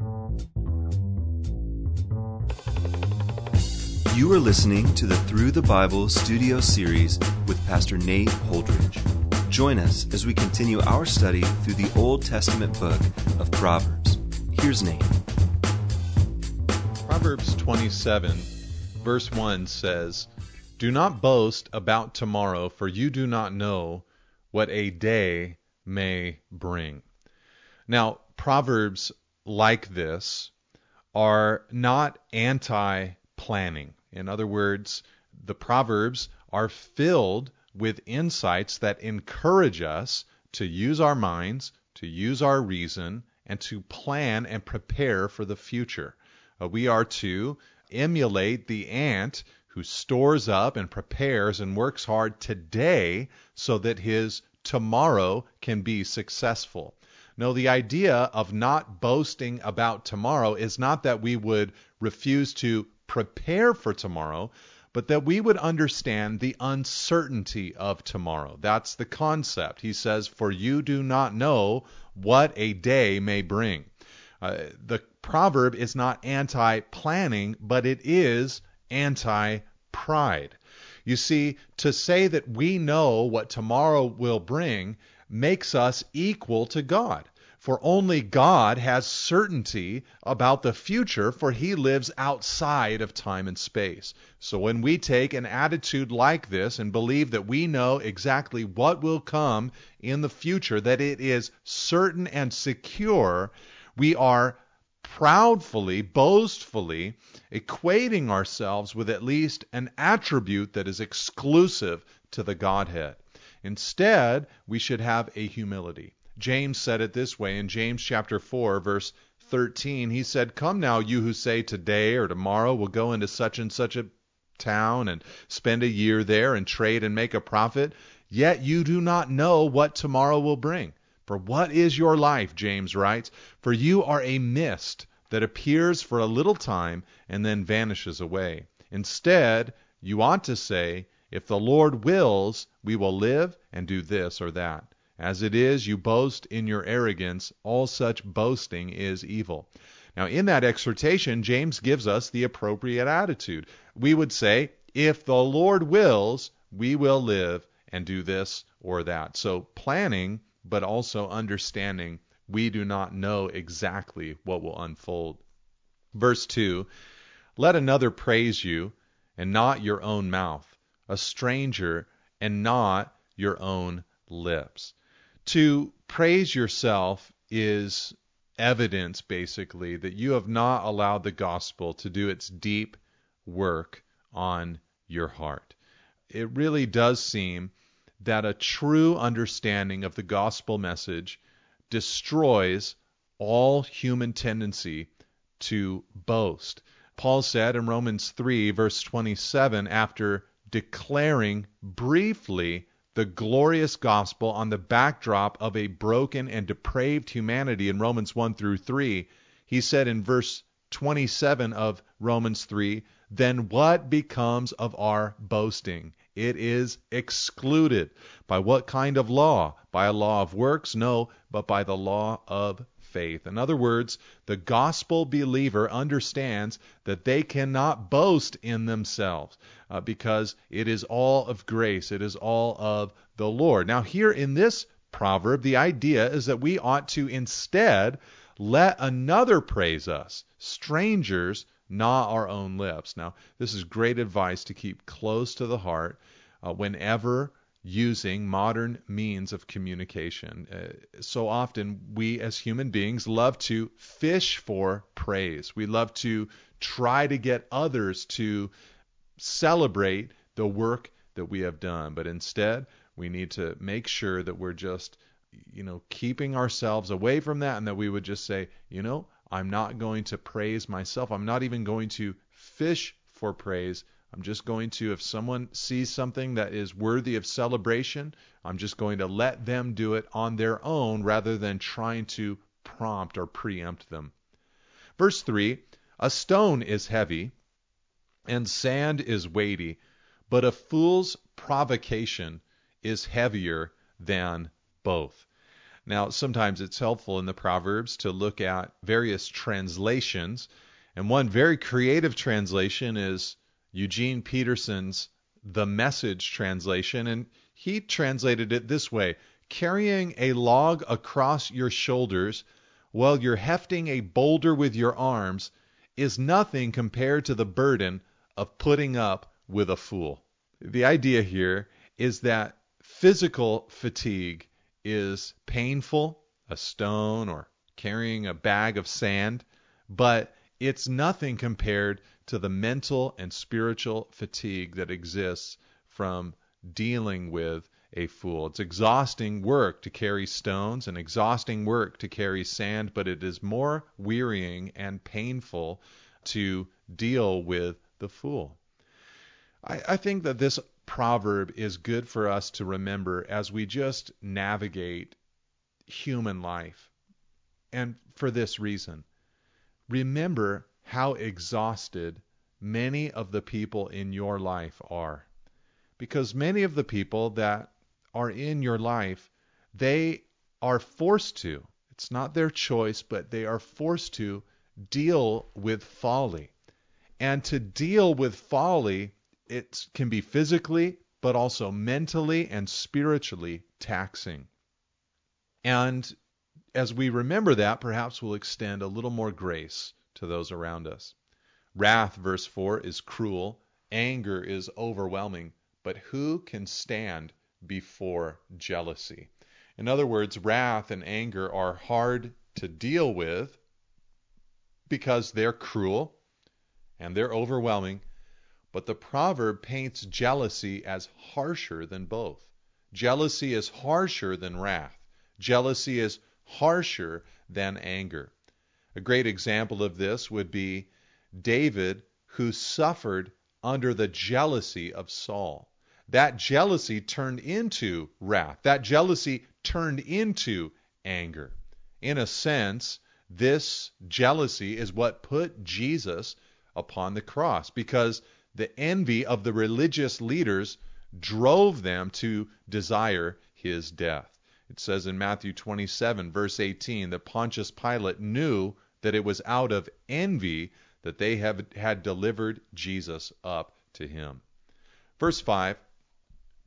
You are listening to the Through the Bible studio series with Pastor Nate Holdridge. Join us as we continue our study through the Old Testament book of Proverbs. Here's Nate. Proverbs 27, verse 1 says, Do not boast about tomorrow, for you do not know what a day may bring. Now, Proverbs like this are not anti planning. In other words, the Proverbs are filled with insights that encourage us to use our minds, to use our reason, and to plan and prepare for the future. Uh, we are to emulate the ant who stores up and prepares and works hard today so that his tomorrow can be successful. No, the idea of not boasting about tomorrow is not that we would refuse to prepare for tomorrow, but that we would understand the uncertainty of tomorrow. That's the concept. He says, For you do not know what a day may bring. Uh, the proverb is not anti planning, but it is anti pride. You see, to say that we know what tomorrow will bring makes us equal to God. For only God has certainty about the future, for he lives outside of time and space. So when we take an attitude like this and believe that we know exactly what will come in the future, that it is certain and secure, we are proudfully, boastfully equating ourselves with at least an attribute that is exclusive to the Godhead. Instead, we should have a humility. James said it this way in James chapter 4 verse 13. He said, "Come now, you who say today or tomorrow we'll go into such and such a town and spend a year there and trade and make a profit, yet you do not know what tomorrow will bring. For what is your life?" James writes, "for you are a mist that appears for a little time and then vanishes away." Instead, you ought to say, "If the Lord wills, we will live and do this or that." As it is, you boast in your arrogance. All such boasting is evil. Now, in that exhortation, James gives us the appropriate attitude. We would say, if the Lord wills, we will live and do this or that. So, planning, but also understanding we do not know exactly what will unfold. Verse 2 Let another praise you, and not your own mouth, a stranger, and not your own lips. To praise yourself is evidence, basically, that you have not allowed the gospel to do its deep work on your heart. It really does seem that a true understanding of the gospel message destroys all human tendency to boast. Paul said in Romans 3, verse 27, after declaring briefly the glorious gospel on the backdrop of a broken and depraved humanity in Romans 1 through 3, he said in verse 27 of Romans 3, then what becomes of our boasting? It is excluded. By what kind of law? By a law of works? No, but by the law of faith. In other words, the gospel believer understands that they cannot boast in themselves uh, because it is all of grace, it is all of the Lord. Now, here in this proverb, the idea is that we ought to instead let another praise us, strangers, not our own lips. Now, this is great advice to keep close to the heart uh, whenever using modern means of communication. Uh, so often, we as human beings love to fish for praise. We love to try to get others to celebrate the work that we have done. But instead, we need to make sure that we're just, you know, keeping ourselves away from that and that we would just say, you know, I'm not going to praise myself. I'm not even going to fish for praise. I'm just going to, if someone sees something that is worthy of celebration, I'm just going to let them do it on their own rather than trying to prompt or preempt them. Verse 3 A stone is heavy, and sand is weighty, but a fool's provocation is heavier than both. Now, sometimes it's helpful in the Proverbs to look at various translations, and one very creative translation is Eugene Peterson's The Message translation, and he translated it this way Carrying a log across your shoulders while you're hefting a boulder with your arms is nothing compared to the burden of putting up with a fool. The idea here is that physical fatigue is painful, a stone or carrying a bag of sand, but it's nothing compared to the mental and spiritual fatigue that exists from dealing with a fool. It's exhausting work to carry stones and exhausting work to carry sand, but it is more wearying and painful to deal with the fool. I, I think that this proverb is good for us to remember as we just navigate human life. And for this reason, remember how exhausted many of the people in your life are. Because many of the people that are in your life, they are forced to, it's not their choice, but they are forced to deal with folly. And to deal with folly, it can be physically, but also mentally and spiritually taxing. And as we remember that, perhaps we'll extend a little more grace to those around us. Wrath, verse 4, is cruel, anger is overwhelming, but who can stand before jealousy? In other words, wrath and anger are hard to deal with because they're cruel and they're overwhelming, but the proverb paints jealousy as harsher than both. Jealousy is harsher than wrath. Jealousy is harsher than anger. A great example of this would be David, who suffered under the jealousy of Saul. That jealousy turned into wrath. That jealousy turned into anger. In a sense, this jealousy is what put Jesus upon the cross because the envy of the religious leaders drove them to desire his death. It says in Matthew 27, verse 18, that Pontius Pilate knew that it was out of envy that they have, had delivered Jesus up to him. Verse 5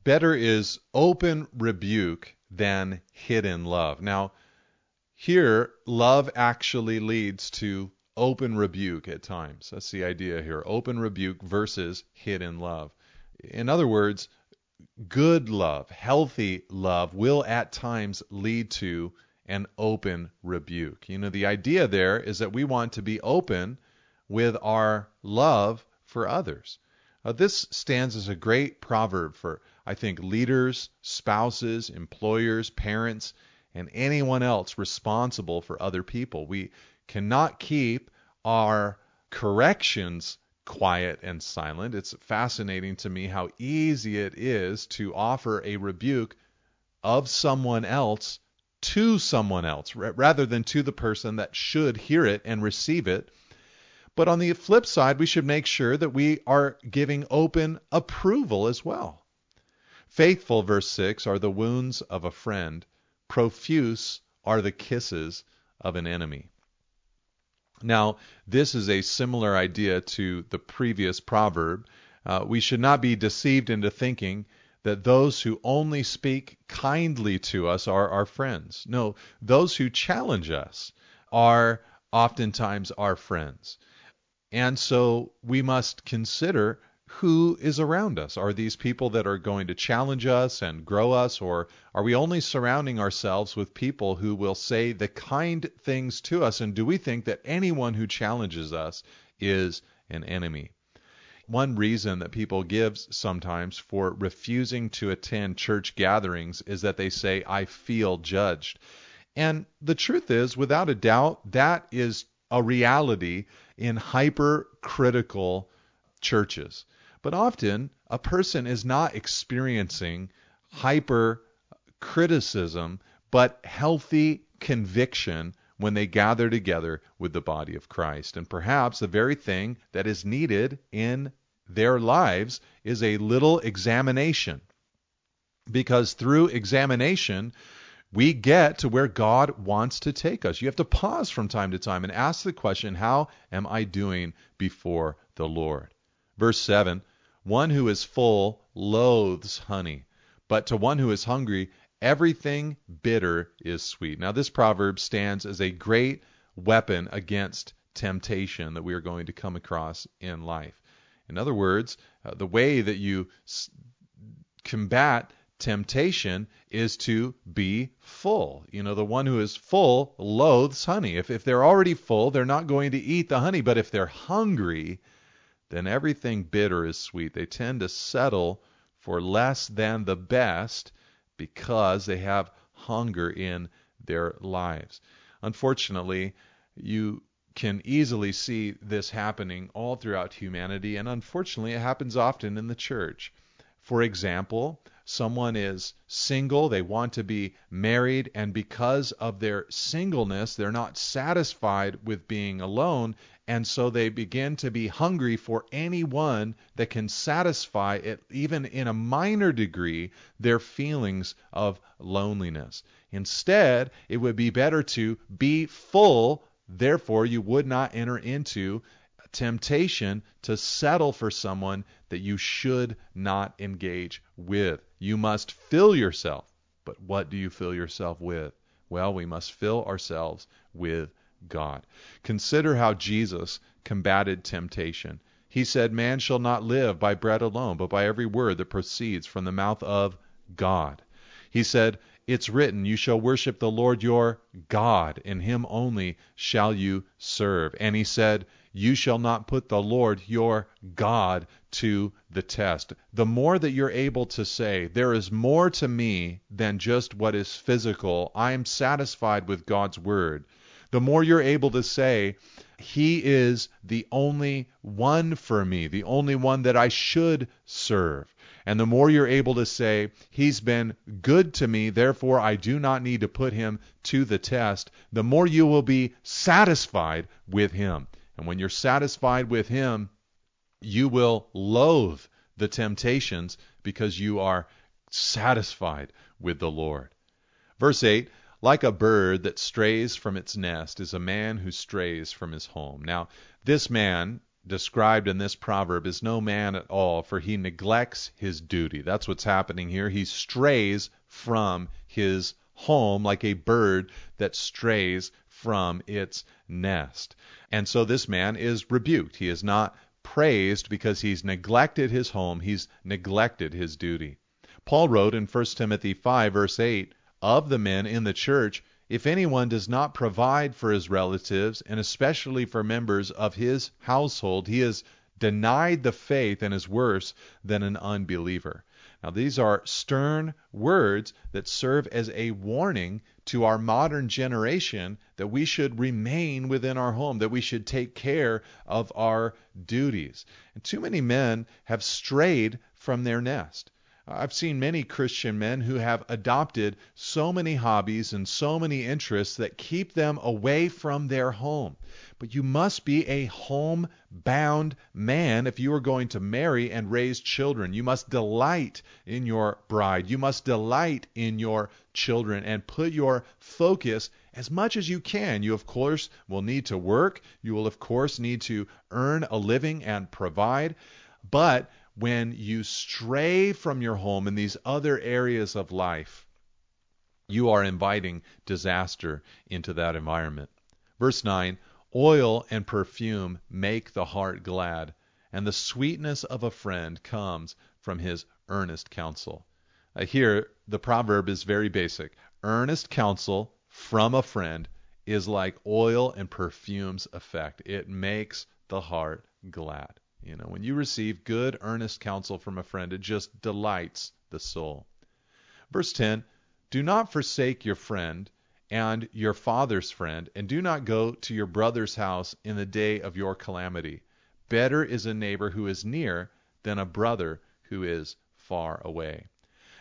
Better is open rebuke than hidden love. Now, here, love actually leads to open rebuke at times. That's the idea here. Open rebuke versus hidden love. In other words, good love, healthy love will at times lead to an open rebuke. You know, the idea there is that we want to be open with our love for others. Uh, this stands as a great proverb for, I think, leaders, spouses, employers, parents, and anyone else responsible for other people. We cannot keep our corrections quiet and silent. It's fascinating to me how easy it is to offer a rebuke of someone else to someone else rather than to the person that should hear it and receive it. But on the flip side, we should make sure that we are giving open approval as well. Faithful, verse 6, are the wounds of a friend, profuse are the kisses of an enemy. Now, this is a similar idea to the previous proverb. Uh, we should not be deceived into thinking that those who only speak kindly to us are our friends. No, those who challenge us are oftentimes our friends. And so we must consider who is around us. Are these people that are going to challenge us and grow us, or are we only surrounding ourselves with people who will say the kind things to us? And do we think that anyone who challenges us is an enemy? One reason that people give sometimes for refusing to attend church gatherings is that they say, I feel judged. And the truth is, without a doubt, that is a reality in hypercritical churches. But often a person is not experiencing hyper criticism, but healthy conviction when they gather together with the body of Christ. And perhaps the very thing that is needed in their lives is a little examination. Because through examination, we get to where God wants to take us. You have to pause from time to time and ask the question, How am I doing before the Lord? Verse 7 One who is full loathes honey, but to one who is hungry, everything bitter is sweet. Now, this proverb stands as a great weapon against temptation that we are going to come across in life. In other words, uh, the way that you s- combat temptation is to be full. You know, the one who is full loathes honey. If, if they're already full, they're not going to eat the honey. But if they're hungry, then everything bitter is sweet. They tend to settle for less than the best because they have hunger in their lives. Unfortunately, you can easily see this happening all throughout humanity, and unfortunately, it happens often in the church. For example, someone is single, they want to be married, and because of their singleness, they're not satisfied with being alone, and so they begin to be hungry for anyone that can satisfy it, even in a minor degree, their feelings of loneliness. Instead, it would be better to be full Therefore, you would not enter into temptation to settle for someone that you should not engage with. You must fill yourself. But what do you fill yourself with? Well, we must fill ourselves with God. Consider how Jesus combated temptation. He said, Man shall not live by bread alone, but by every word that proceeds from the mouth of God. He said, it's written, You shall worship the Lord your God, and him only shall you serve. And he said, You shall not put the Lord your God to the test. The more that you're able to say, There is more to me than just what is physical, I am satisfied with God's word, the more you're able to say, He is the only one for me, the only one that I should serve. And the more you're able to say, He's been good to me, therefore I do not need to put Him to the test, the more you will be satisfied with Him. And when you're satisfied with Him, you will loathe the temptations because you are satisfied with the Lord. Verse 8 Like a bird that strays from its nest is a man who strays from his home. Now, this man described in this proverb is no man at all, for he neglects his duty. That's what's happening here. He strays from his home like a bird that strays from its nest. And so this man is rebuked. He is not praised because he's neglected his home, he's neglected his duty. Paul wrote in 1 Timothy 5, verse 8, of the men in the church, if anyone does not provide for his relatives, and especially for members of his household, he has denied the faith and is worse than an unbeliever. Now, these are stern words that serve as a warning to our modern generation that we should remain within our home, that we should take care of our duties. And too many men have strayed from their nest. I've seen many Christian men who have adopted so many hobbies and so many interests that keep them away from their home. But you must be a home bound man if you are going to marry and raise children. You must delight in your bride. You must delight in your children and put your focus as much as you can. You, of course, will need to work. You will, of course, need to earn a living and provide. But when you stray from your home in these other areas of life, you are inviting disaster into that environment. Verse 9 Oil and perfume make the heart glad, and the sweetness of a friend comes from his earnest counsel. Uh, here, the proverb is very basic. Earnest counsel from a friend is like oil and perfume's effect, it makes the heart glad. You know, when you receive good, earnest counsel from a friend, it just delights the soul. Verse 10 Do not forsake your friend and your father's friend, and do not go to your brother's house in the day of your calamity. Better is a neighbor who is near than a brother who is far away.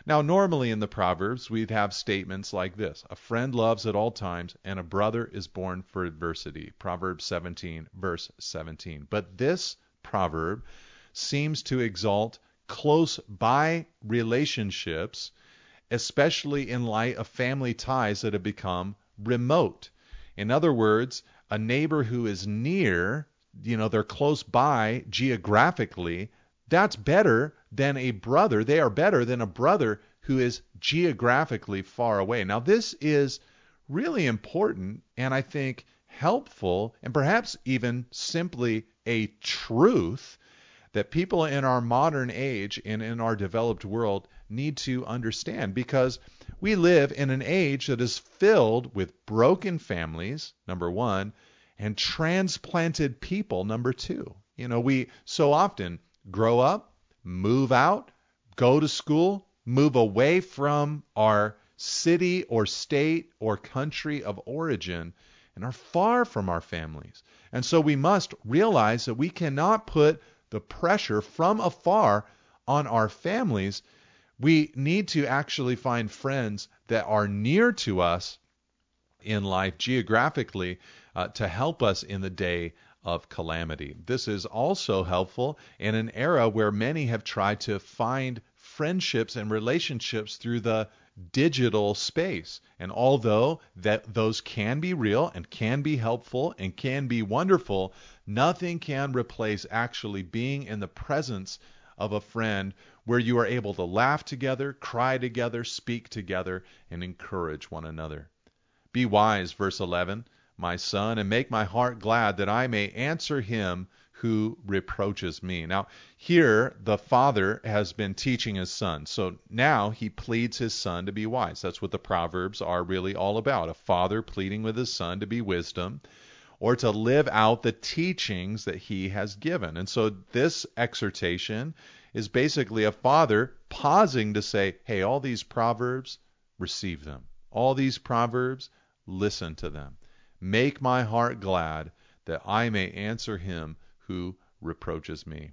Now, normally in the Proverbs, we'd have statements like this A friend loves at all times, and a brother is born for adversity. Proverbs 17, verse 17. But this proverb seems to exalt close by relationships especially in light of family ties that have become remote. In other words, a neighbor who is near, you know, they're close by geographically, that's better than a brother. They are better than a brother who is geographically far away. Now, this is really important and I think helpful and perhaps even simply a truth that people in our modern age and in our developed world need to understand because we live in an age that is filled with broken families, number one, and transplanted people, number two. You know, we so often grow up, move out, go to school, move away from our city or state or country of origin and are far from our families. And so we must realize that we cannot put the pressure from afar on our families. We need to actually find friends that are near to us in life geographically uh, to help us in the day of calamity. This is also helpful in an era where many have tried to find friendships and relationships through the digital space. And although that those can be real and can be helpful and can be wonderful, nothing can replace actually being in the presence of a friend where you are able to laugh together, cry together, speak together, and encourage one another. Be wise, verse 11, my son, and make my heart glad that I may answer him who reproaches me. Now, here the father has been teaching his son. So now he pleads his son to be wise. That's what the Proverbs are really all about a father pleading with his son to be wisdom or to live out the teachings that he has given. And so this exhortation is basically a father pausing to say, hey, all these Proverbs, receive them. All these Proverbs, listen to them. Make my heart glad that I may answer him who reproaches me.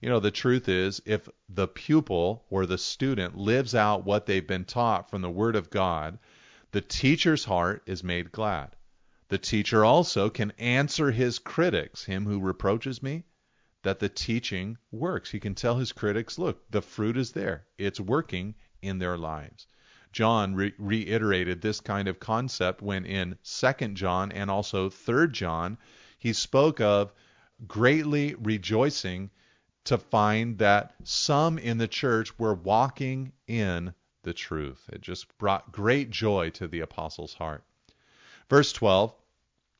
You know, the truth is, if the pupil or the student lives out what they've been taught from the Word of God, the teacher's heart is made glad. The teacher also can answer his critics, him who reproaches me, that the teaching works. He can tell his critics, look, the fruit is there. It's working in their lives. John re- reiterated this kind of concept when in 2 John and also 3 John, he spoke of greatly rejoicing to find that some in the church were walking in the truth. It just brought great joy to the apostle's heart. Verse 12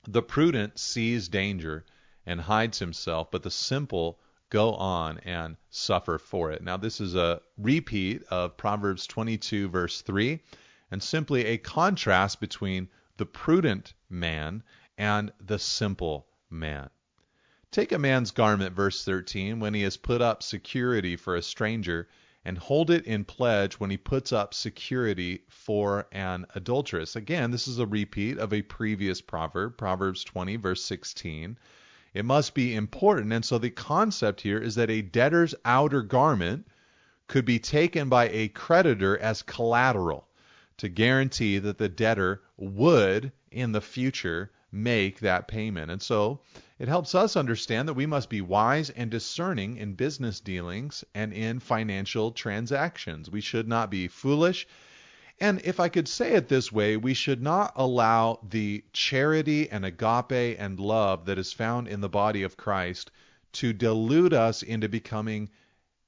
The prudent sees danger and hides himself, but the simple go on and suffer for it. Now, this is a repeat of Proverbs 22, verse 3, and simply a contrast between the prudent man and the simple man. Take a man's garment, verse 13, when he has put up security for a stranger, and hold it in pledge when he puts up security for an adulteress. Again, this is a repeat of a previous proverb, Proverbs 20, verse 16. It must be important, and so the concept here is that a debtor's outer garment could be taken by a creditor as collateral to guarantee that the debtor would, in the future, make that payment. And so it helps us understand that we must be wise and discerning in business dealings and in financial transactions. We should not be foolish. And if I could say it this way, we should not allow the charity and agape and love that is found in the body of Christ to delude us into becoming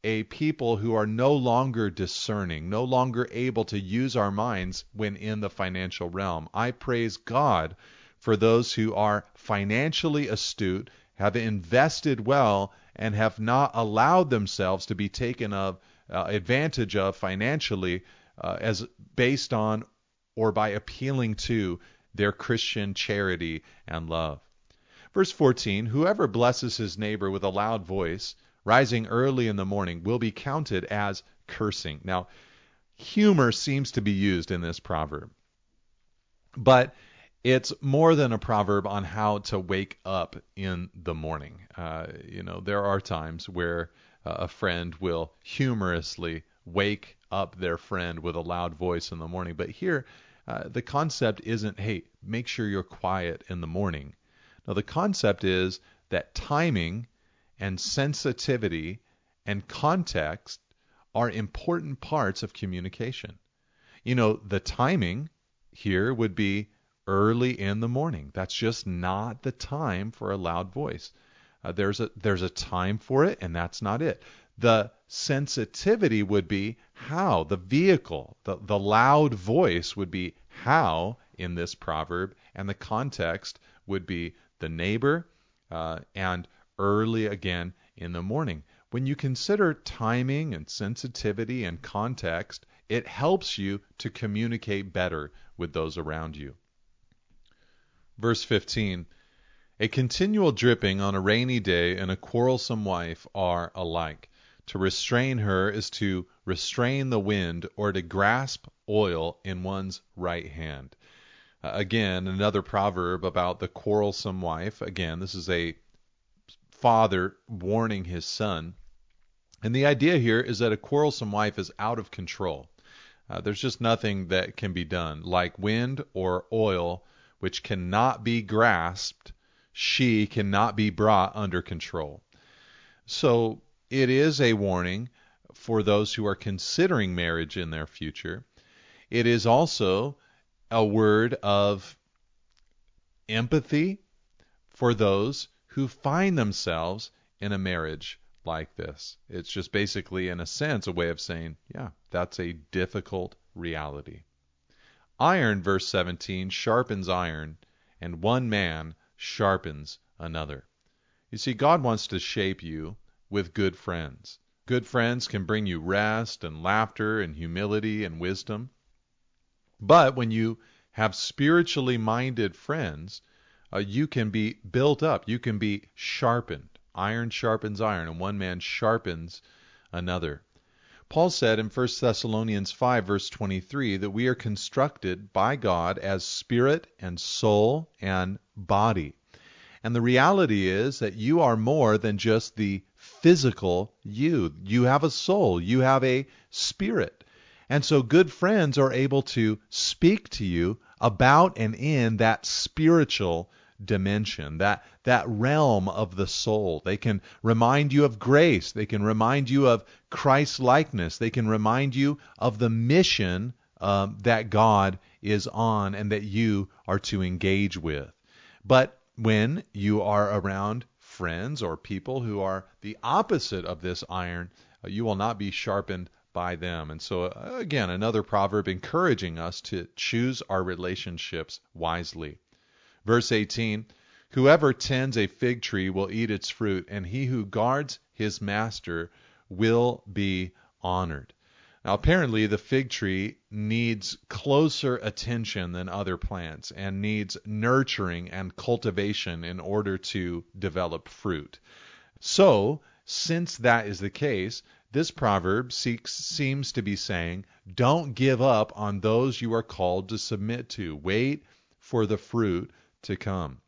a people who are no longer discerning, no longer able to use our minds when in the financial realm. I praise God for those who are financially astute, have invested well, and have not allowed themselves to be taken of uh, advantage of financially uh, as based on or by appealing to their Christian charity and love. Verse 14 Whoever blesses his neighbor with a loud voice, rising early in the morning, will be counted as cursing. Now, humor seems to be used in this proverb. But it's more than a proverb on how to wake up in the morning. Uh, you know, there are times where uh, a friend will humorously wake up their friend with a loud voice in the morning. But here, uh, the concept isn't, hey, make sure you're quiet in the morning. No, the concept is that timing and sensitivity and context are important parts of communication. You know, the timing here would be early in the morning. That's just not the time for a loud voice. Uh, there's a there's a time for it, and that's not it. The sensitivity would be how the vehicle, the the loud voice would be how in this proverb, and the context would be the neighbor uh, and early again in the morning. When you consider timing and sensitivity and context, it helps you to communicate better with those around you. Verse 15 A continual dripping on a rainy day and a quarrelsome wife are alike. To restrain her is to restrain the wind or to grasp oil in one's right hand. Uh, again, another proverb about the quarrelsome wife. Again, this is a father warning his son. And the idea here is that a quarrelsome wife is out of control. Uh, there's just nothing that can be done. Like wind or oil, which cannot be grasped, she cannot be brought under control. So it is a warning for those who are considering marriage in their future. It is also a word of empathy for those who find themselves in a marriage like this. It's just basically, in a sense, a way of saying, yeah, that's a difficult reality. Iron, verse 17, sharpens iron, and one man sharpens another. You see, God wants to shape you with good friends. Good friends can bring you rest and laughter and humility and wisdom. But when you have spiritually minded friends, uh, you can be built up, you can be sharpened. Iron sharpens iron, and one man sharpens another. Paul said in 1 Thessalonians 5, verse 23, that we are constructed by God as spirit and soul and body. And the reality is that you are more than just the physical you. You have a soul, you have a spirit. And so good friends are able to speak to you about and in that spiritual dimension, that that realm of the soul. They can remind you of grace, they can remind you of Christ likeness, they can remind you of the mission um, that God is on and that you are to engage with. But when you are around friends or people who are the opposite of this iron, uh, you will not be sharpened by them. And so, uh, again, another proverb encouraging us to choose our relationships wisely. Verse 18 Whoever tends a fig tree will eat its fruit, and he who guards his master will be honored. Now, apparently, the fig tree needs closer attention than other plants and needs nurturing and cultivation in order to develop fruit. So, since that is the case, this proverb seeks, seems to be saying, don't give up on those you are called to submit to. Wait for the fruit to come.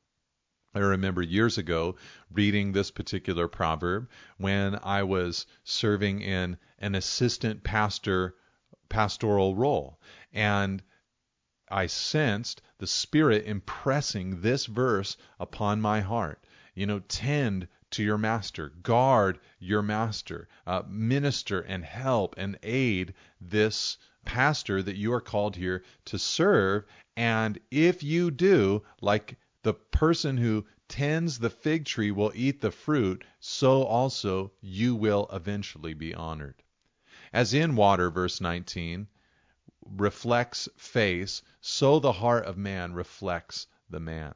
I remember years ago reading this particular proverb when I was serving in an assistant pastor pastoral role. And I sensed the Spirit impressing this verse upon my heart. You know, tend to your master, guard your master, uh, minister and help and aid this pastor that you are called here to serve. And if you do, like the person who tends the fig tree will eat the fruit, so also you will eventually be honored. As in water, verse 19, reflects face, so the heart of man reflects the man.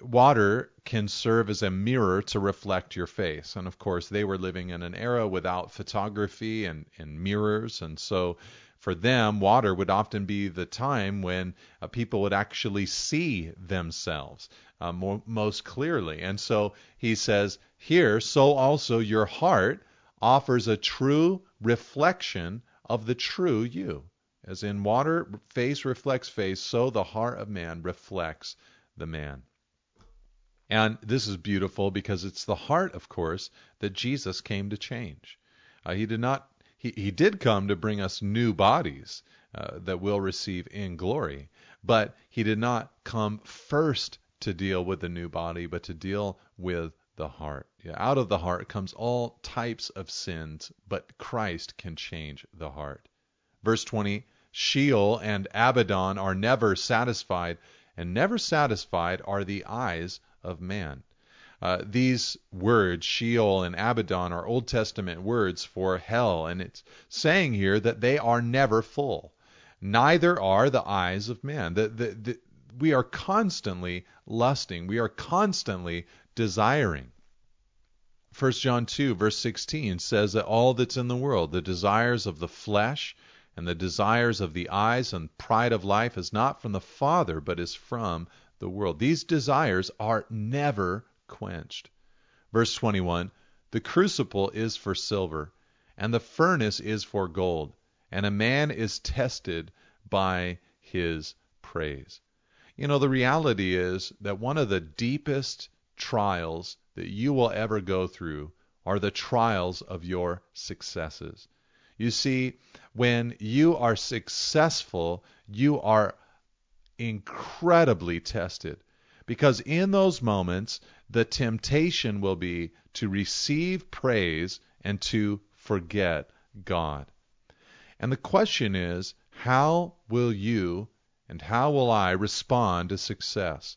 Water can serve as a mirror to reflect your face. And of course, they were living in an era without photography and, and mirrors. And so for them, water would often be the time when uh, people would actually see themselves uh, more, most clearly. And so he says here, so also your heart offers a true reflection of the true you. As in water, face reflects face, so the heart of man reflects the man. And this is beautiful because it's the heart, of course, that Jesus came to change. Uh, he did not he, he did come to bring us new bodies uh, that we'll receive in glory, but he did not come first to deal with the new body, but to deal with the heart. Yeah, out of the heart comes all types of sins, but Christ can change the heart. Verse 20 Sheol and Abaddon are never satisfied, and never satisfied are the eyes of man. Uh, these words, Sheol and Abaddon, are Old Testament words for hell, and it's saying here that they are never full. Neither are the eyes of man. The, the, the, we are constantly lusting, we are constantly desiring. 1 John 2, verse 16 says that all that's in the world, the desires of the flesh and the desires of the eyes and pride of life, is not from the Father, but is from the world. These desires are never quenched. Verse 21 The crucible is for silver, and the furnace is for gold, and a man is tested by his praise. You know, the reality is that one of the deepest trials that you will ever go through are the trials of your successes. You see, when you are successful, you are incredibly tested. Because in those moments, the temptation will be to receive praise and to forget God. And the question is, how will you and how will I respond to success?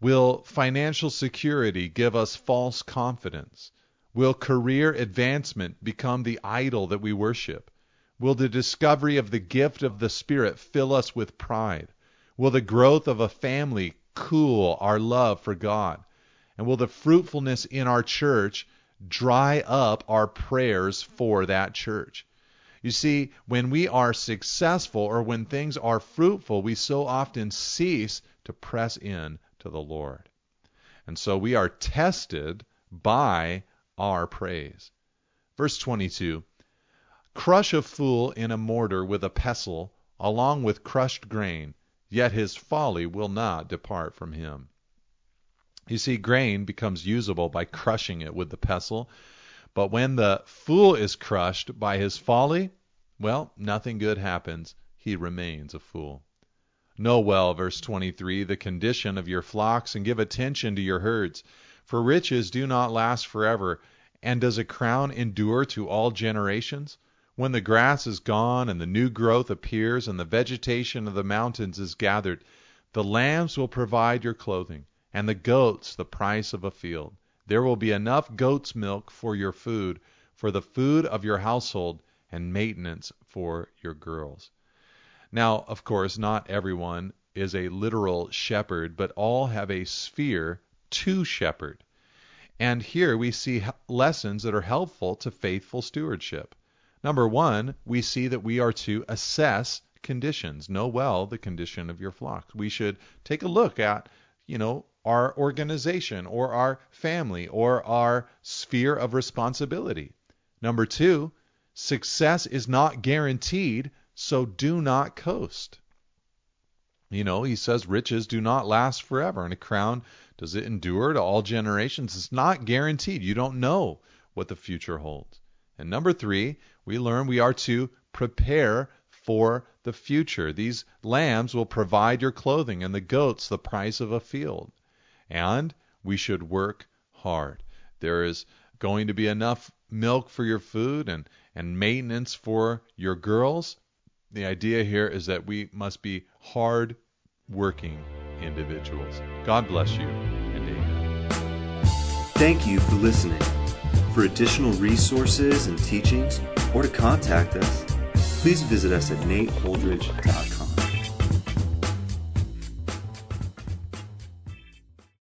Will financial security give us false confidence? Will career advancement become the idol that we worship? Will the discovery of the gift of the Spirit fill us with pride? Will the growth of a family cool our love for God? And will the fruitfulness in our church dry up our prayers for that church? You see, when we are successful or when things are fruitful, we so often cease to press in to the Lord. And so we are tested by our praise. Verse 22 Crush a fool in a mortar with a pestle, along with crushed grain, yet his folly will not depart from him. You see, grain becomes usable by crushing it with the pestle, but when the fool is crushed by his folly, well, nothing good happens. He remains a fool. Know well, verse 23, the condition of your flocks, and give attention to your herds. For riches do not last forever, and does a crown endure to all generations? When the grass is gone, and the new growth appears, and the vegetation of the mountains is gathered, the lambs will provide your clothing, and the goats the price of a field. There will be enough goat's milk for your food, for the food of your household, and maintenance for your girls. Now, of course, not everyone is a literal shepherd, but all have a sphere to shepherd. And here we see lessons that are helpful to faithful stewardship. Number one, we see that we are to assess conditions. Know well the condition of your flock. We should take a look at, you know, our organization or our family or our sphere of responsibility. Number two, success is not guaranteed, so do not coast. You know, he says riches do not last forever, and a crown does it endure to all generations? It's not guaranteed. You don't know what the future holds. And number three, we learn we are to prepare for the future. These lambs will provide your clothing, and the goats the price of a field. And we should work hard. There is going to be enough milk for your food and, and maintenance for your girls. The idea here is that we must be hard working individuals. God bless you. Thank you for listening. For additional resources and teachings, or to contact us, please visit us at nateholdridge.com.